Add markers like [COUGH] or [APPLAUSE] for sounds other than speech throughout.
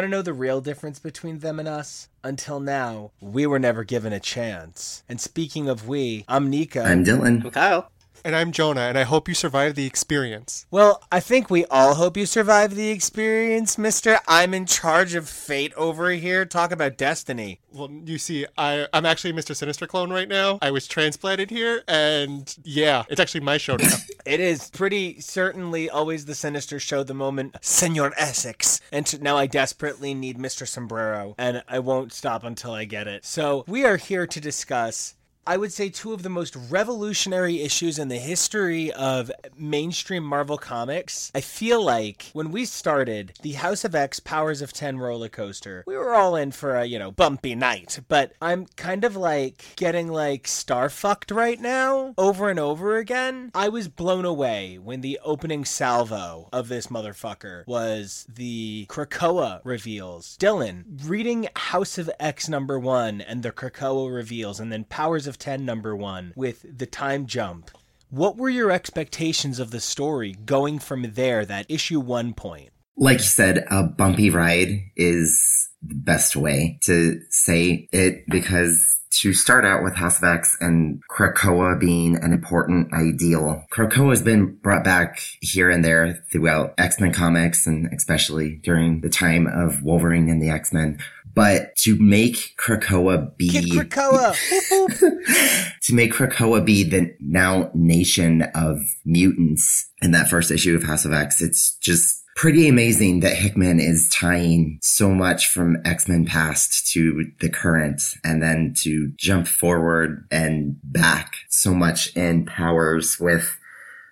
want to know the real difference between them and us? Until now, we were never given a chance. And speaking of we, I'm Nika. I'm Dylan. I'm Kyle. And I'm Jonah, and I hope you survive the experience. Well, I think we all hope you survive the experience, mister. I'm in charge of fate over here. Talk about destiny. Well, you see, I, I'm actually Mr. Sinister clone right now. I was transplanted here, and yeah, it's actually my show now. [LAUGHS] It is pretty certainly always the sinister show the moment, Senor Essex. And now I desperately need Mr. Sombrero, and I won't stop until I get it. So we are here to discuss. I would say two of the most revolutionary issues in the history of mainstream Marvel Comics. I feel like when we started the House of X Powers of 10 roller coaster, we were all in for a, you know, bumpy night. But I'm kind of like getting like star fucked right now over and over again. I was blown away when the opening salvo of this motherfucker was the Krakoa reveals. Dylan, reading House of X number one and the Krakoa reveals, and then Powers of 10 number one with the time jump. What were your expectations of the story going from there, that issue one point? Like you said, a bumpy ride is the best way to say it because to start out with House of X and Krakoa being an important ideal. Krakoa has been brought back here and there throughout X-Men comics and especially during the time of Wolverine and the X-Men. But to make Krakoa be Krakoa! [LAUGHS] to make Krakoa be the now nation of mutants in that first issue of House of X, it's just pretty amazing that Hickman is tying so much from X-Men past to the current and then to jump forward and back so much in powers with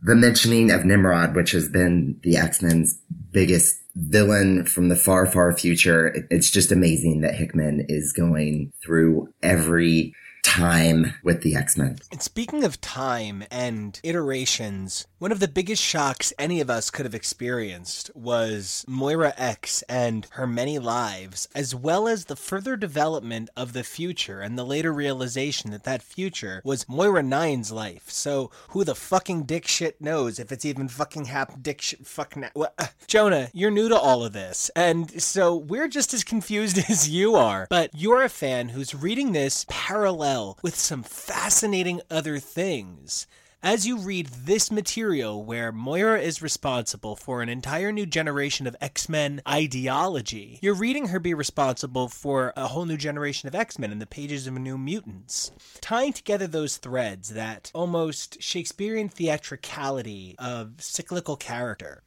the mentioning of Nimrod, which has been the X-Men's biggest villain from the far, far future. It's just amazing that Hickman is going through every time with the X-Men. And speaking of time and iterations, one of the biggest shocks any of us could have experienced was Moira X and her many lives, as well as the further development of the future and the later realization that that future was Moira 9's life. So who the fucking dick shit knows if it's even fucking hap dick shit fucking well, uh, Jonah, you're new to all of this. And so we're just as confused [LAUGHS] as you are. But you're a fan who's reading this parallel with some fascinating other things. As you read this material, where Moira is responsible for an entire new generation of X Men ideology, you're reading her be responsible for a whole new generation of X Men in the pages of New Mutants. Tying together those threads, that almost Shakespearean theatricality of cyclical character.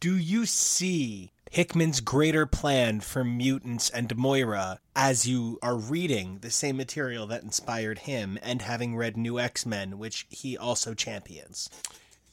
Do you see Hickman's greater plan for mutants and Moira as you are reading the same material that inspired him and having read New X Men, which he also champions.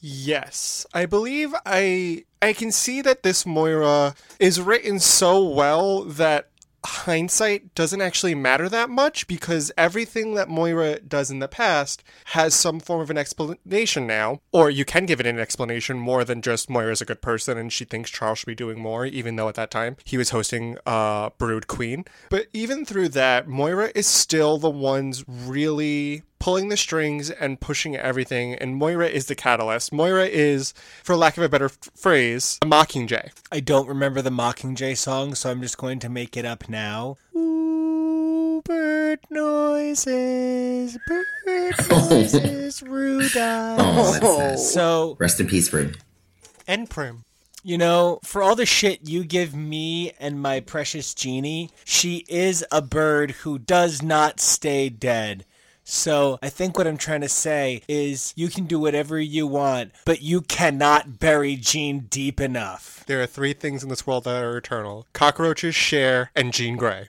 Yes, I believe I I can see that this Moira is written so well that hindsight doesn't actually matter that much because everything that Moira does in the past has some form of an explanation now. Or you can give it an explanation more than just Moira's a good person and she thinks Charles should be doing more, even though at that time he was hosting uh, Brood Queen. But even through that, Moira is still the ones really pulling the strings and pushing everything, and Moira is the catalyst. Moira is, for lack of a better f- phrase, a Mockingjay. I don't remember the Mockingjay song, so I'm just going to make it up now. Ooh, bird noises, bird [LAUGHS] oh. noises, rude eyes. Oh, that's sad. So, Rest in peace, Rude. And Prim. you know, for all the shit you give me and my precious genie, she is a bird who does not stay dead. So I think what I'm trying to say is you can do whatever you want, but you cannot bury Jean deep enough. There are three things in this world that are eternal cockroaches, Cher, and Jean Grey.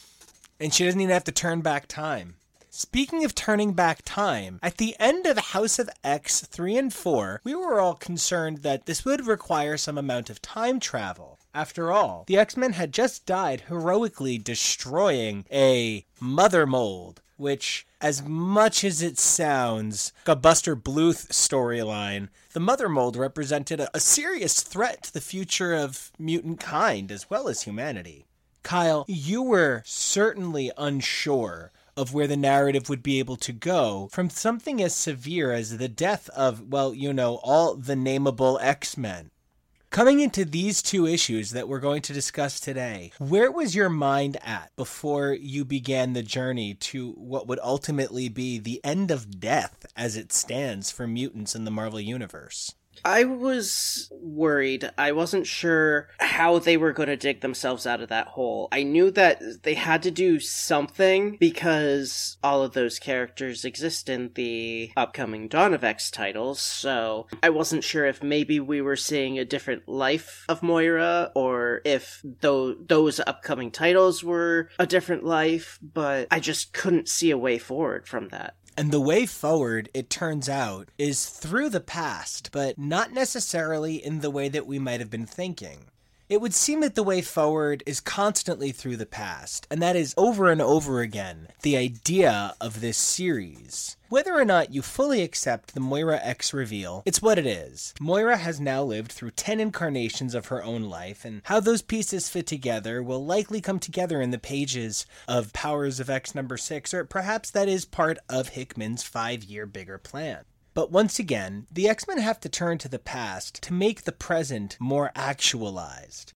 And she doesn't even have to turn back time. Speaking of turning back time, at the end of House of X 3 and 4, we were all concerned that this would require some amount of time travel. After all, the X Men had just died heroically destroying a mother mold, which, as much as it sounds like a Buster Bluth storyline, the mother mold represented a, a serious threat to the future of mutant kind as well as humanity. Kyle, you were certainly unsure of where the narrative would be able to go from something as severe as the death of, well, you know, all the nameable X Men. Coming into these two issues that we're going to discuss today, where was your mind at before you began the journey to what would ultimately be the end of death as it stands for mutants in the Marvel Universe? I was worried. I wasn't sure how they were going to dig themselves out of that hole. I knew that they had to do something because all of those characters exist in the upcoming Dawn of X titles, so I wasn't sure if maybe we were seeing a different life of Moira or if th- those upcoming titles were a different life, but I just couldn't see a way forward from that. And the way forward, it turns out, is through the past, but not necessarily in the way that we might have been thinking. It would seem that the way forward is constantly through the past, and that is over and over again the idea of this series. Whether or not you fully accept the Moira X reveal, it's what it is. Moira has now lived through 10 incarnations of her own life, and how those pieces fit together will likely come together in the pages of Powers of X number 6, or perhaps that is part of Hickman's five year bigger plan. But once again, the X Men have to turn to the past to make the present more actualized.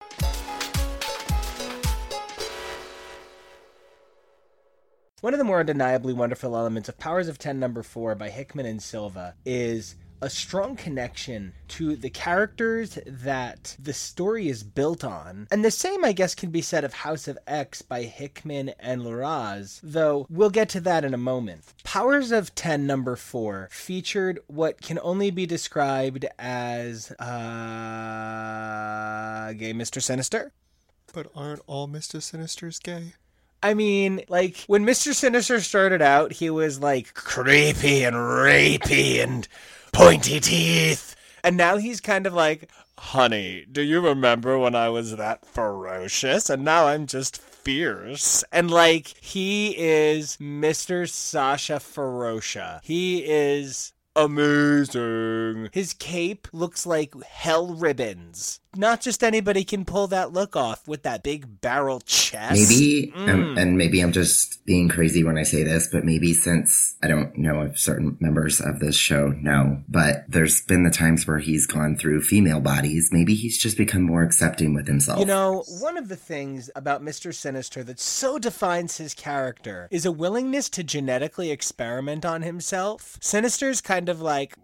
One of the more undeniably wonderful elements of Powers of 10 number 4 by Hickman and Silva is a strong connection to the characters that the story is built on. And the same, I guess, can be said of House of X by Hickman and Larraz, though we'll get to that in a moment. Powers of 10 number 4 featured what can only be described as uh gay Mr. Sinister. But aren't all Mr. Sinisters gay? I mean, like when Mr. Sinister started out, he was like creepy and rapey and pointy teeth. And now he's kind of like, honey, do you remember when I was that ferocious? And now I'm just fierce. And like, he is Mr. Sasha Ferocia. He is amazing. His cape looks like hell ribbons. Not just anybody can pull that look off with that big barrel chest. Maybe, um, and maybe I'm just being crazy when I say this, but maybe since I don't know if certain members of this show know, but there's been the times where he's gone through female bodies. Maybe he's just become more accepting with himself. You know, one of the things about Mr. Sinister that so defines his character is a willingness to genetically experiment on himself. Sinister's kind of like,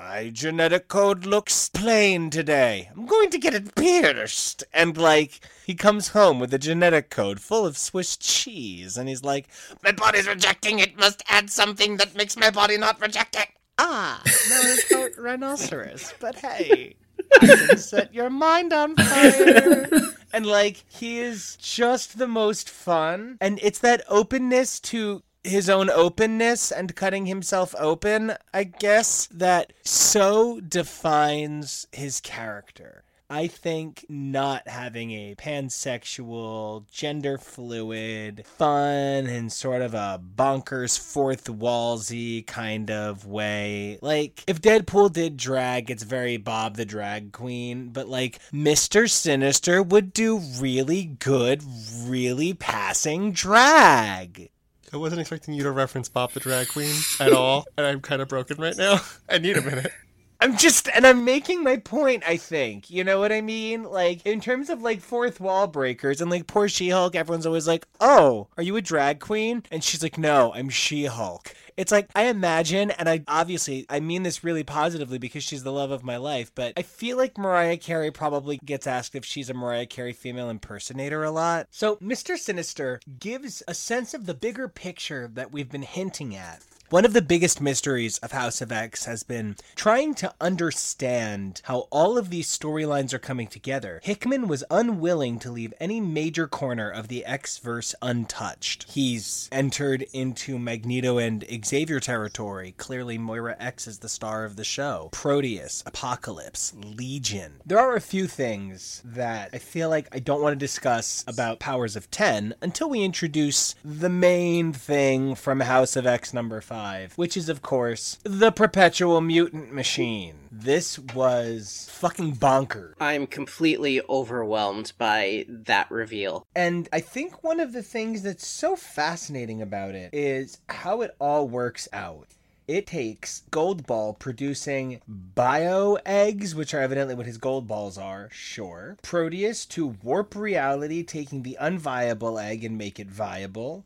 my genetic code looks plain today. I'm going to get it pierced. And like, he comes home with a genetic code full of Swiss cheese, and he's like, my body's rejecting it. Must add something that makes my body not reject it. Ah, no, it's not [LAUGHS] rhinoceros. But hey, [LAUGHS] I can set your mind on fire. And like, he is just the most fun. And it's that openness to his own openness and cutting himself open, I guess, that so defines his character. I think not having a pansexual, gender fluid, fun, and sort of a bonkers fourth wallsy kind of way. Like, if Deadpool did drag, it's very Bob the Drag Queen, but like, Mr. Sinister would do really good, really passing drag. I wasn't expecting you to reference Bob the Drag Queen at all, and I'm kind of broken right now. I need a minute. I'm just, and I'm making my point, I think. You know what I mean? Like, in terms of like fourth wall breakers and like poor She Hulk, everyone's always like, oh, are you a drag queen? And she's like, no, I'm She Hulk. It's like I imagine, and I obviously I mean this really positively because she's the love of my life, but I feel like Mariah Carey probably gets asked if she's a Mariah Carey female impersonator a lot. So Mr. Sinister gives a sense of the bigger picture that we've been hinting at. One of the biggest mysteries of House of X has been trying to understand how all of these storylines are coming together. Hickman was unwilling to leave any major corner of the X verse untouched. He's entered into Magneto and territory. Clearly, Moira X is the star of the show. Proteus, Apocalypse, Legion. There are a few things that I feel like I don't want to discuss about Powers of 10 until we introduce the main thing from House of X number 5 which is, of course, the Perpetual Mutant Machine. This was fucking bonkers. I'm completely overwhelmed by that reveal. And I think one of the things that's so fascinating about it is how it all works out it takes Goldball producing bio eggs, which are evidently what his gold balls are, sure. Proteus to warp reality, taking the unviable egg and make it viable.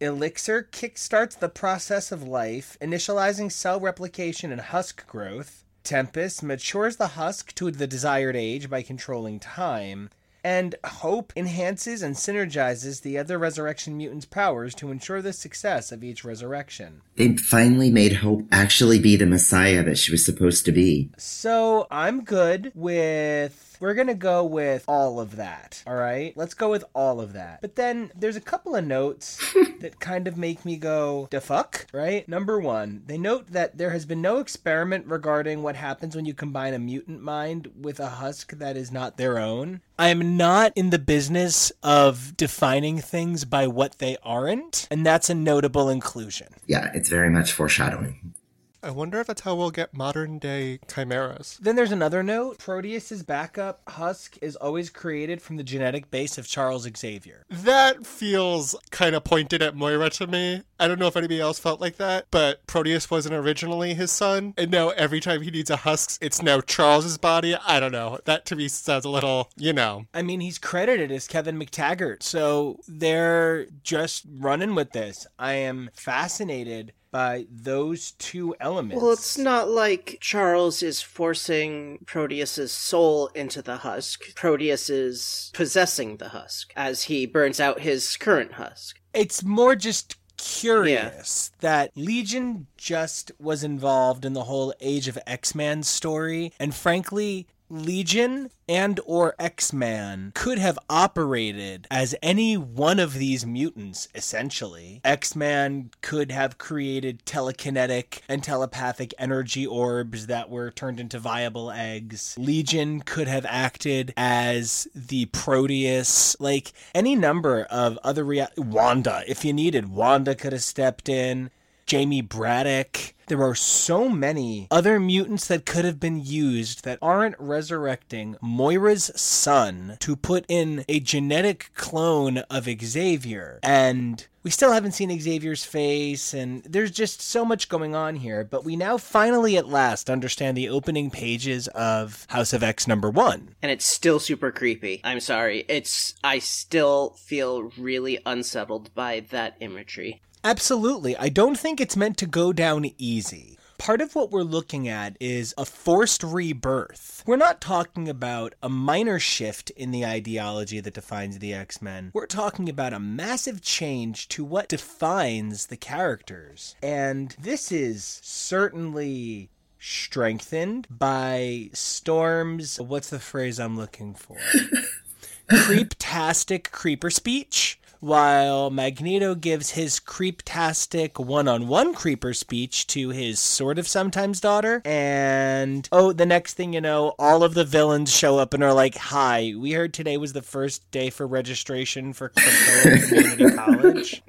Elixir kickstarts the process of life, initializing cell replication and husk growth. Tempest matures the husk to the desired age by controlling time. And Hope enhances and synergizes the other resurrection mutants' powers to ensure the success of each resurrection. They finally made Hope actually be the Messiah that she was supposed to be. So I'm good with we're gonna go with all of that. All right, let's go with all of that. But then there's a couple of notes [LAUGHS] that kind of make me go, "The fuck?" Right? Number one, they note that there has been no experiment regarding what happens when you combine a mutant mind with a husk that is not their own. I am not in the business of defining things by what they aren't, and that's a notable inclusion. Yeah, it's very much foreshadowing. I wonder if that's how we'll get modern day chimeras. Then there's another note. Proteus's backup husk is always created from the genetic base of Charles Xavier. That feels kind of pointed at Moira to me. I don't know if anybody else felt like that, but Proteus wasn't originally his son, and now every time he needs a husk, it's now Charles's body. I don't know. That to me sounds a little, you know. I mean, he's credited as Kevin McTaggart, so they're just running with this. I am fascinated by those two elements. Well, it's not like Charles is forcing Proteus's soul into the husk. Proteus is possessing the husk as he burns out his current husk. It's more just curious yeah. that Legion just was involved in the whole Age of X Men story and frankly Legion and or X-Man could have operated as any one of these mutants essentially. X-Man could have created telekinetic and telepathic energy orbs that were turned into viable eggs. Legion could have acted as the Proteus, like any number of other rea- Wanda if you needed. Wanda could have stepped in. Jamie Braddock. There are so many other mutants that could have been used that aren't resurrecting Moira's son to put in a genetic clone of Xavier. And we still haven't seen Xavier's face, and there's just so much going on here. But we now finally, at last, understand the opening pages of House of X number one. And it's still super creepy. I'm sorry. It's. I still feel really unsettled by that imagery. Absolutely. I don't think it's meant to go down easy. Part of what we're looking at is a forced rebirth. We're not talking about a minor shift in the ideology that defines the X Men. We're talking about a massive change to what defines the characters. And this is certainly strengthened by Storm's. What's the phrase I'm looking for? [LAUGHS] Creeptastic creeper speech while Magneto gives his creeptastic one-on-one creeper speech to his sort of sometimes daughter. And oh, the next thing you know, all of the villains show up and are like, "Hi, we heard today was the first day for registration for [LAUGHS] Krakoa Community College."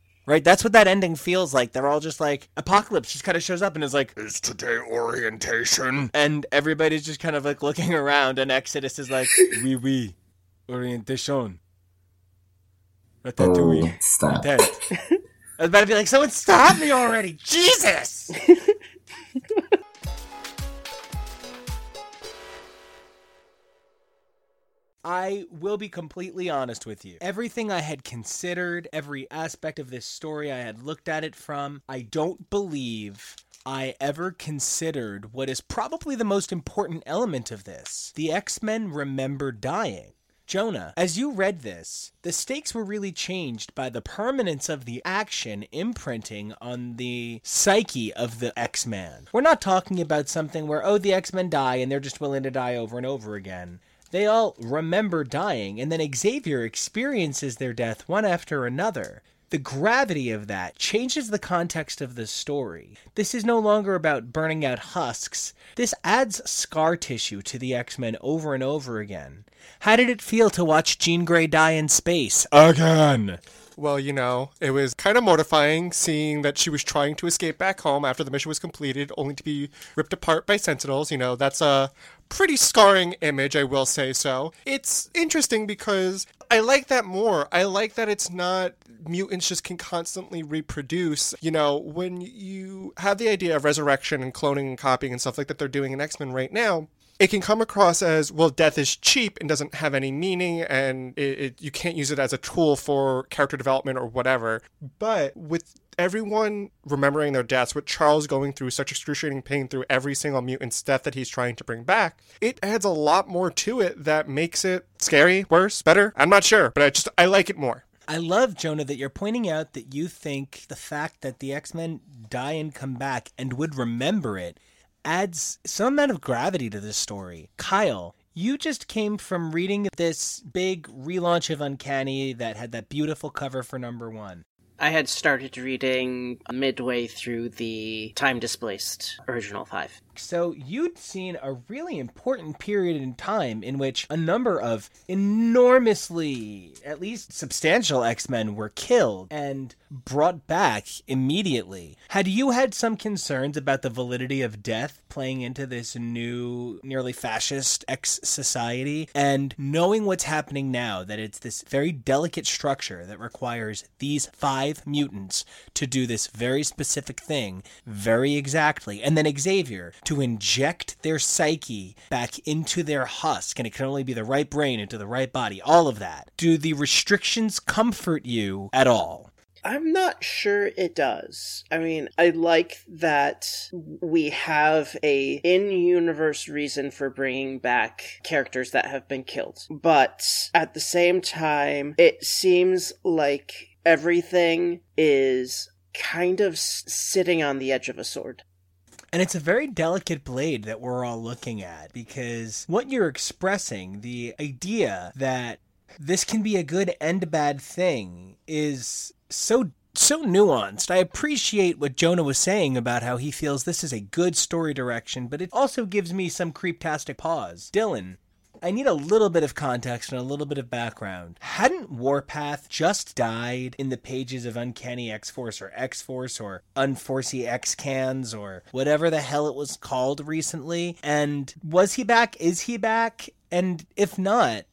[LAUGHS] Right? That's what that ending feels like. They're all just like, Apocalypse just kind of shows up and is like, Is today orientation? And everybody's just kind of like looking [LAUGHS] around, and Exodus is like, Oui, oui, orientation. Ratatouille. Oh, stop. Dead. I was about to be like, someone stop me already! [LAUGHS] Jesus! [LAUGHS] I will be completely honest with you. Everything I had considered, every aspect of this story I had looked at it from, I don't believe I ever considered what is probably the most important element of this. The X Men remember dying. Jonah, as you read this, the stakes were really changed by the permanence of the action imprinting on the psyche of the X Men. We're not talking about something where, oh, the X Men die and they're just willing to die over and over again. They all remember dying, and then Xavier experiences their death one after another. The gravity of that changes the context of the story. This is no longer about burning out husks. This adds scar tissue to the X Men over and over again. How did it feel to watch Jean Grey die in space? Again! Well, you know, it was kind of mortifying seeing that she was trying to escape back home after the mission was completed, only to be ripped apart by Sentinels. You know, that's a pretty scarring image, I will say so. It's interesting because I like that more. I like that it's not mutants just can constantly reproduce. You know, when you have the idea of resurrection and cloning and copying and stuff like that they're doing in X Men right now, it can come across as well death is cheap and doesn't have any meaning and it, it, you can't use it as a tool for character development or whatever. But with everyone remembering their deaths with charles going through such excruciating pain through every single mutant's death that he's trying to bring back it adds a lot more to it that makes it scary worse better. I'm not sure but i just i like it more. I love, Jonah, that you're pointing out that you think the fact that the X Men die and come back and would remember it adds some amount of gravity to this story. Kyle, you just came from reading this big relaunch of Uncanny that had that beautiful cover for number one. I had started reading midway through the Time Displaced original five. So you'd seen a really important period in time in which a number of enormously, at least substantial X Men were killed and brought back immediately. Had you had some concerns about the validity of death playing into this new, nearly fascist X society? And knowing what's happening now, that it's this very delicate structure that requires these five mutants to do this very specific thing very exactly, and then Xavier to inject their psyche back into their husk, and it can only be the right brain into the right body, all of that. Do the restrictions comfort you at all? I'm not sure it does. I mean, I like that we have a in-universe reason for bringing back characters that have been killed. But at the same time, it seems like everything is kind of sitting on the edge of a sword. And it's a very delicate blade that we're all looking at because what you're expressing, the idea that this can be a good and a bad thing, is so so nuanced. I appreciate what Jonah was saying about how he feels this is a good story direction, but it also gives me some creeptastic pause. Dylan, I need a little bit of context and a little bit of background. Hadn't Warpath just died in the pages of Uncanny X Force or X Force or Unforesee X Cans or whatever the hell it was called recently? And was he back? Is he back? And if not,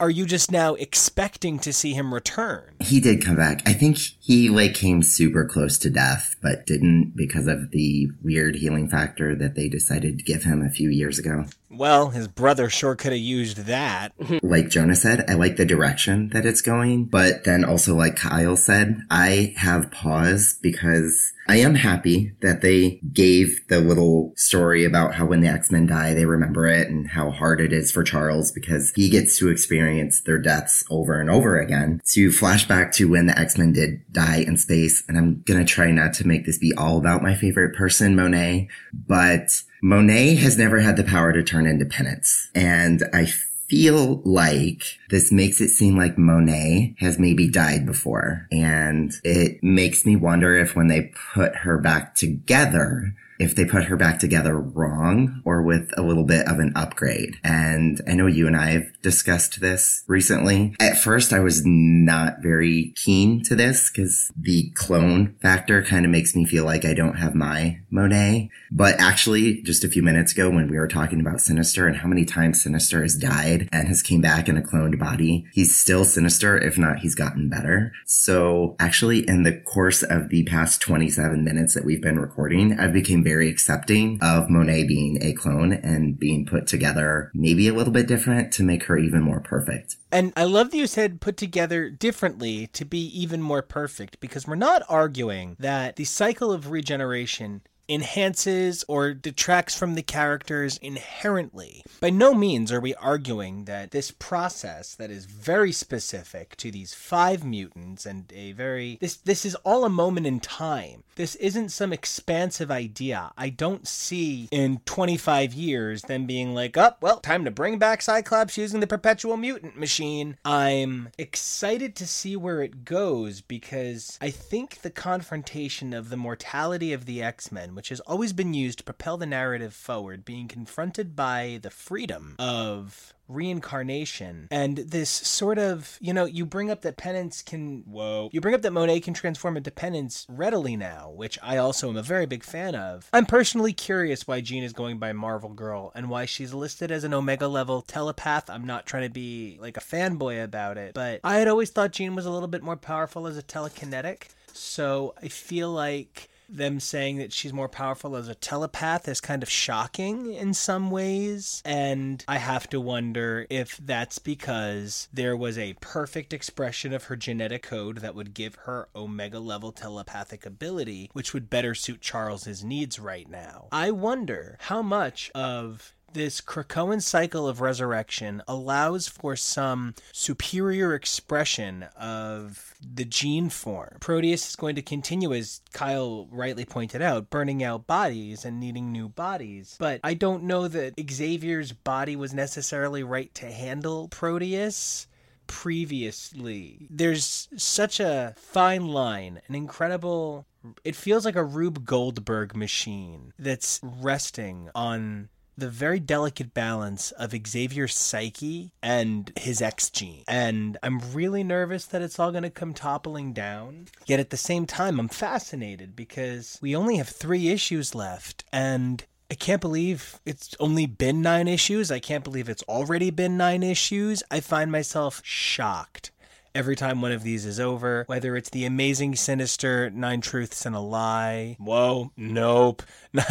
are you just now expecting to see him return? He did come back. I think he like came super close to death, but didn't because of the weird healing factor that they decided to give him a few years ago. Well, his brother sure could have used that. [LAUGHS] like Jonah said, I like the direction that it's going, but then also like Kyle said, I have pause because I am happy that they gave the little story about how when the X-Men die, they remember it and how hard it is for Charles because he gets to experience their deaths over and over again. To flash back to when the X-Men did die in space, and I'm gonna try not to make this be all about my favorite person, Monet, but Monet has never had the power to turn into penance. And I feel like this makes it seem like Monet has maybe died before. And it makes me wonder if when they put her back together, if they put her back together wrong or with a little bit of an upgrade. And I know you and I have discussed this recently. At first, I was not very keen to this because the clone factor kind of makes me feel like I don't have my Monet. But actually, just a few minutes ago when we were talking about Sinister and how many times Sinister has died and has came back in a cloned body, he's still Sinister. If not, he's gotten better. So actually, in the course of the past 27 minutes that we've been recording, I've become very accepting of Monet being a clone and being put together maybe a little bit different to make her even more perfect. And I love that you said put together differently to be even more perfect because we're not arguing that the cycle of regeneration enhances or detracts from the characters inherently. By no means are we arguing that this process that is very specific to these five mutants and a very this this is all a moment in time. This isn't some expansive idea. I don't see in 25 years them being like, "Up, oh, well, time to bring back Cyclops using the perpetual mutant machine." I'm excited to see where it goes because I think the confrontation of the mortality of the X-Men which has always been used to propel the narrative forward, being confronted by the freedom of reincarnation. And this sort of you know you bring up that penance can whoa you bring up that monet can transform into penance readily now which i also am a very big fan of. I'm personally curious why jean is going by marvel girl and why she's listed as an omega level telepath. I'm not trying to be like a fanboy about it but i had always thought jean was a little bit more powerful as a telekinetic. So i feel like them saying that she's more powerful as a telepath is kind of shocking in some ways. And I have to wonder if that's because there was a perfect expression of her genetic code that would give her omega level telepathic ability, which would better suit Charles's needs right now. I wonder how much of this Krakoan cycle of resurrection allows for some superior expression of the gene form. Proteus is going to continue, as Kyle rightly pointed out, burning out bodies and needing new bodies. But I don't know that Xavier's body was necessarily right to handle Proteus previously. There's such a fine line, an incredible. It feels like a Rube Goldberg machine that's resting on the very delicate balance of Xavier's psyche and his X gene. And I'm really nervous that it's all going to come toppling down. Yet at the same time, I'm fascinated because we only have three issues left. And I can't believe it's only been nine issues. I can't believe it's already been nine issues. I find myself shocked every time one of these is over, whether it's the amazing sinister nine truths and a lie. Whoa, nope. [LAUGHS]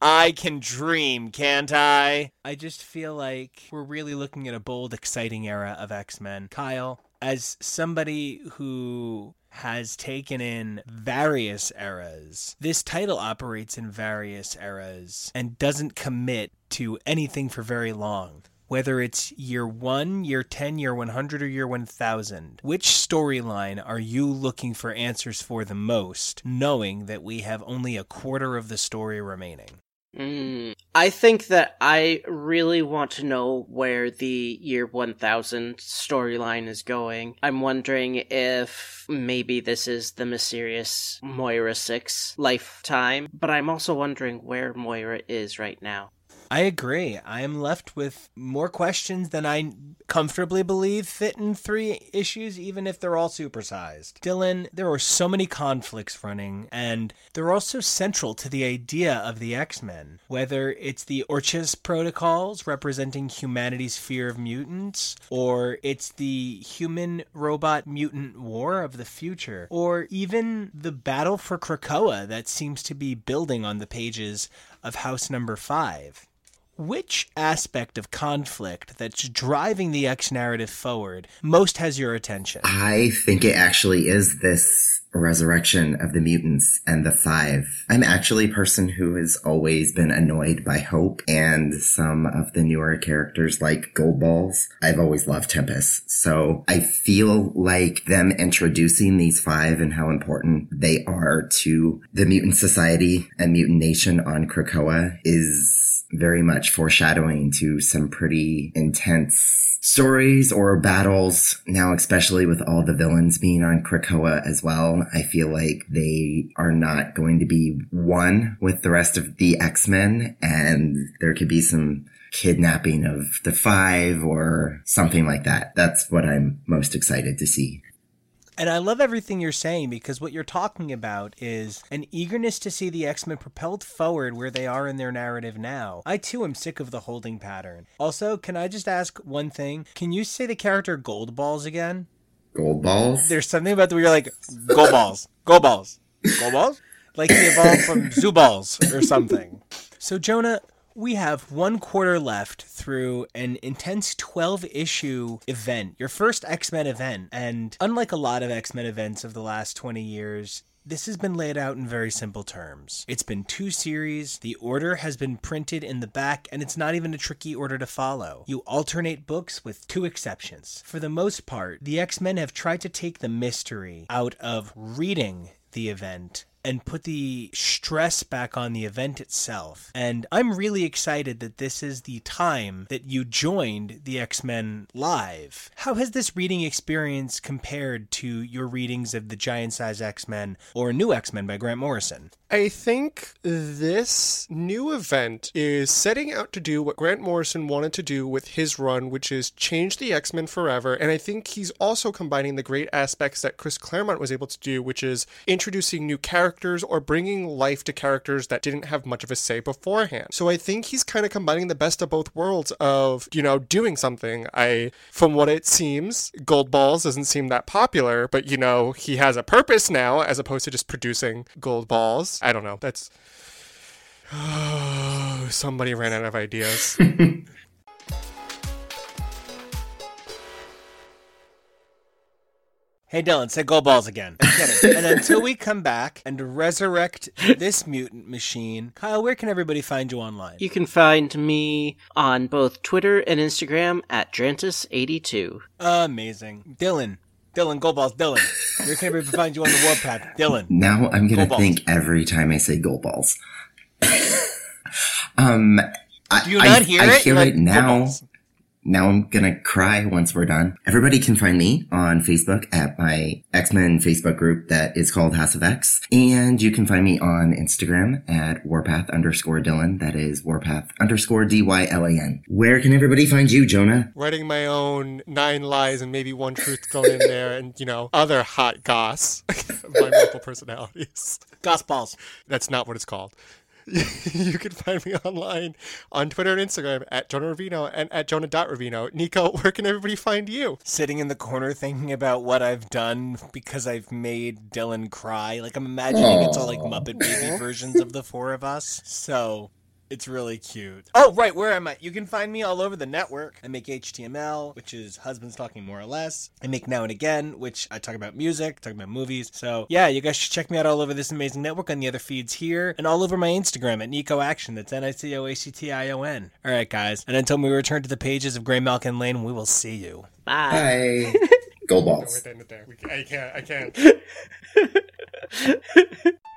I can dream, can't I? I just feel like we're really looking at a bold, exciting era of X Men. Kyle, as somebody who has taken in various eras. This title operates in various eras and doesn't commit to anything for very long whether it's year 1, year 10, year 100, or year 1000. Which storyline are you looking for answers for the most, knowing that we have only a quarter of the story remaining? Mm, I think that I really want to know where the year 1000 storyline is going. I'm wondering if maybe this is the mysterious Moira 6 lifetime, but I'm also wondering where Moira is right now. I agree. I am left with more questions than I comfortably believe fit in three issues, even if they're all supersized. Dylan, there are so many conflicts running, and they're also central to the idea of the X Men. Whether it's the Orchis protocols representing humanity's fear of mutants, or it's the human robot mutant war of the future, or even the battle for Krakoa that seems to be building on the pages of House Number 5 which aspect of conflict that's driving the X narrative forward most has your attention? I think it actually is this resurrection of the mutants and the five. I'm actually a person who has always been annoyed by Hope and some of the newer characters like Goldballs. I've always loved Tempest. So I feel like them introducing these five and how important they are to the mutant society and mutant nation on Krakoa is very much foreshadowing to some pretty intense stories or battles. Now, especially with all the villains being on Krakoa as well, I feel like they are not going to be one with the rest of the X-Men and there could be some kidnapping of the five or something like that. That's what I'm most excited to see. And I love everything you're saying because what you're talking about is an eagerness to see the X Men propelled forward where they are in their narrative now. I too am sick of the holding pattern. Also, can I just ask one thing? Can you say the character Gold Balls again? Gold Balls? There's something about the where you're like, Gold Balls, Gold Balls, Gold Balls? like he evolved from Zoo Balls or something. So, Jonah, we have one quarter left through an intense 12 issue event, your first X Men event. And unlike a lot of X Men events of the last 20 years, this has been laid out in very simple terms. It's been two series, the order has been printed in the back, and it's not even a tricky order to follow. You alternate books with two exceptions. For the most part, the X Men have tried to take the mystery out of reading the event and put the stress back on the event itself. And I'm really excited that this is the time that you joined the X Men live. How has this reading experience compared to your readings of the Giant Size X Men or New X Men by Grant Morrison? I think this new event is setting out to do what Grant Morrison wanted to do with his run, which is change the X Men forever. And I think he's also combining the great aspects that Chris Claremont was able to do, which is introducing new characters or bringing life to characters that didn't have much of a say beforehand. So I think he's kind of combining the best of both worlds of, you know, doing something. I, from what it seems, Gold Balls doesn't seem that popular, but, you know, he has a purpose now as opposed to just producing Gold Balls. I don't know. That's. [SIGHS] somebody ran out of ideas. [LAUGHS] Hey Dylan, say gold balls again. [LAUGHS] and until we come back and resurrect this mutant machine, Kyle, where can everybody find you online? You can find me on both Twitter and Instagram at Drantis82. Amazing. Dylan, Dylan, gold balls, Dylan. Where can everybody find you on the warpath? Dylan. Now I'm gonna think every time I say gold balls. [LAUGHS] um, I, Do you I- not hear I it? hear You're it like, now. Now I'm gonna cry once we're done. Everybody can find me on Facebook at my X-Men Facebook group that is called House of X. And you can find me on Instagram at Warpath underscore Dylan. That is Warpath underscore D-Y-L-A-N. Where can everybody find you, Jonah? Writing my own nine lies and maybe one truth thrown in there, and, you know, other hot goss. [LAUGHS] my multiple personalities. Goss balls. That's not what it's called. [LAUGHS] you can find me online on Twitter and Instagram at Jonah Ravino and at Jonah.Ravino. Nico, where can everybody find you? Sitting in the corner thinking about what I've done because I've made Dylan cry. Like I'm imagining it's all like Muppet Baby [LAUGHS] versions of the four of us. So it's really cute. Oh, right, where am I? You can find me all over the network. I make HTML, which is Husbands Talking More or Less. I make Now and Again, which I talk about music, talk about movies. So yeah, you guys should check me out all over this amazing network on the other feeds here and all over my Instagram at Nico Action. That's N I C O A C T I O N. All right, guys. And until we return to the pages of Graymalkin Lane, we will see you. Bye. Bye. gold We're balls. at the there. We- I can't. I can't. [LAUGHS]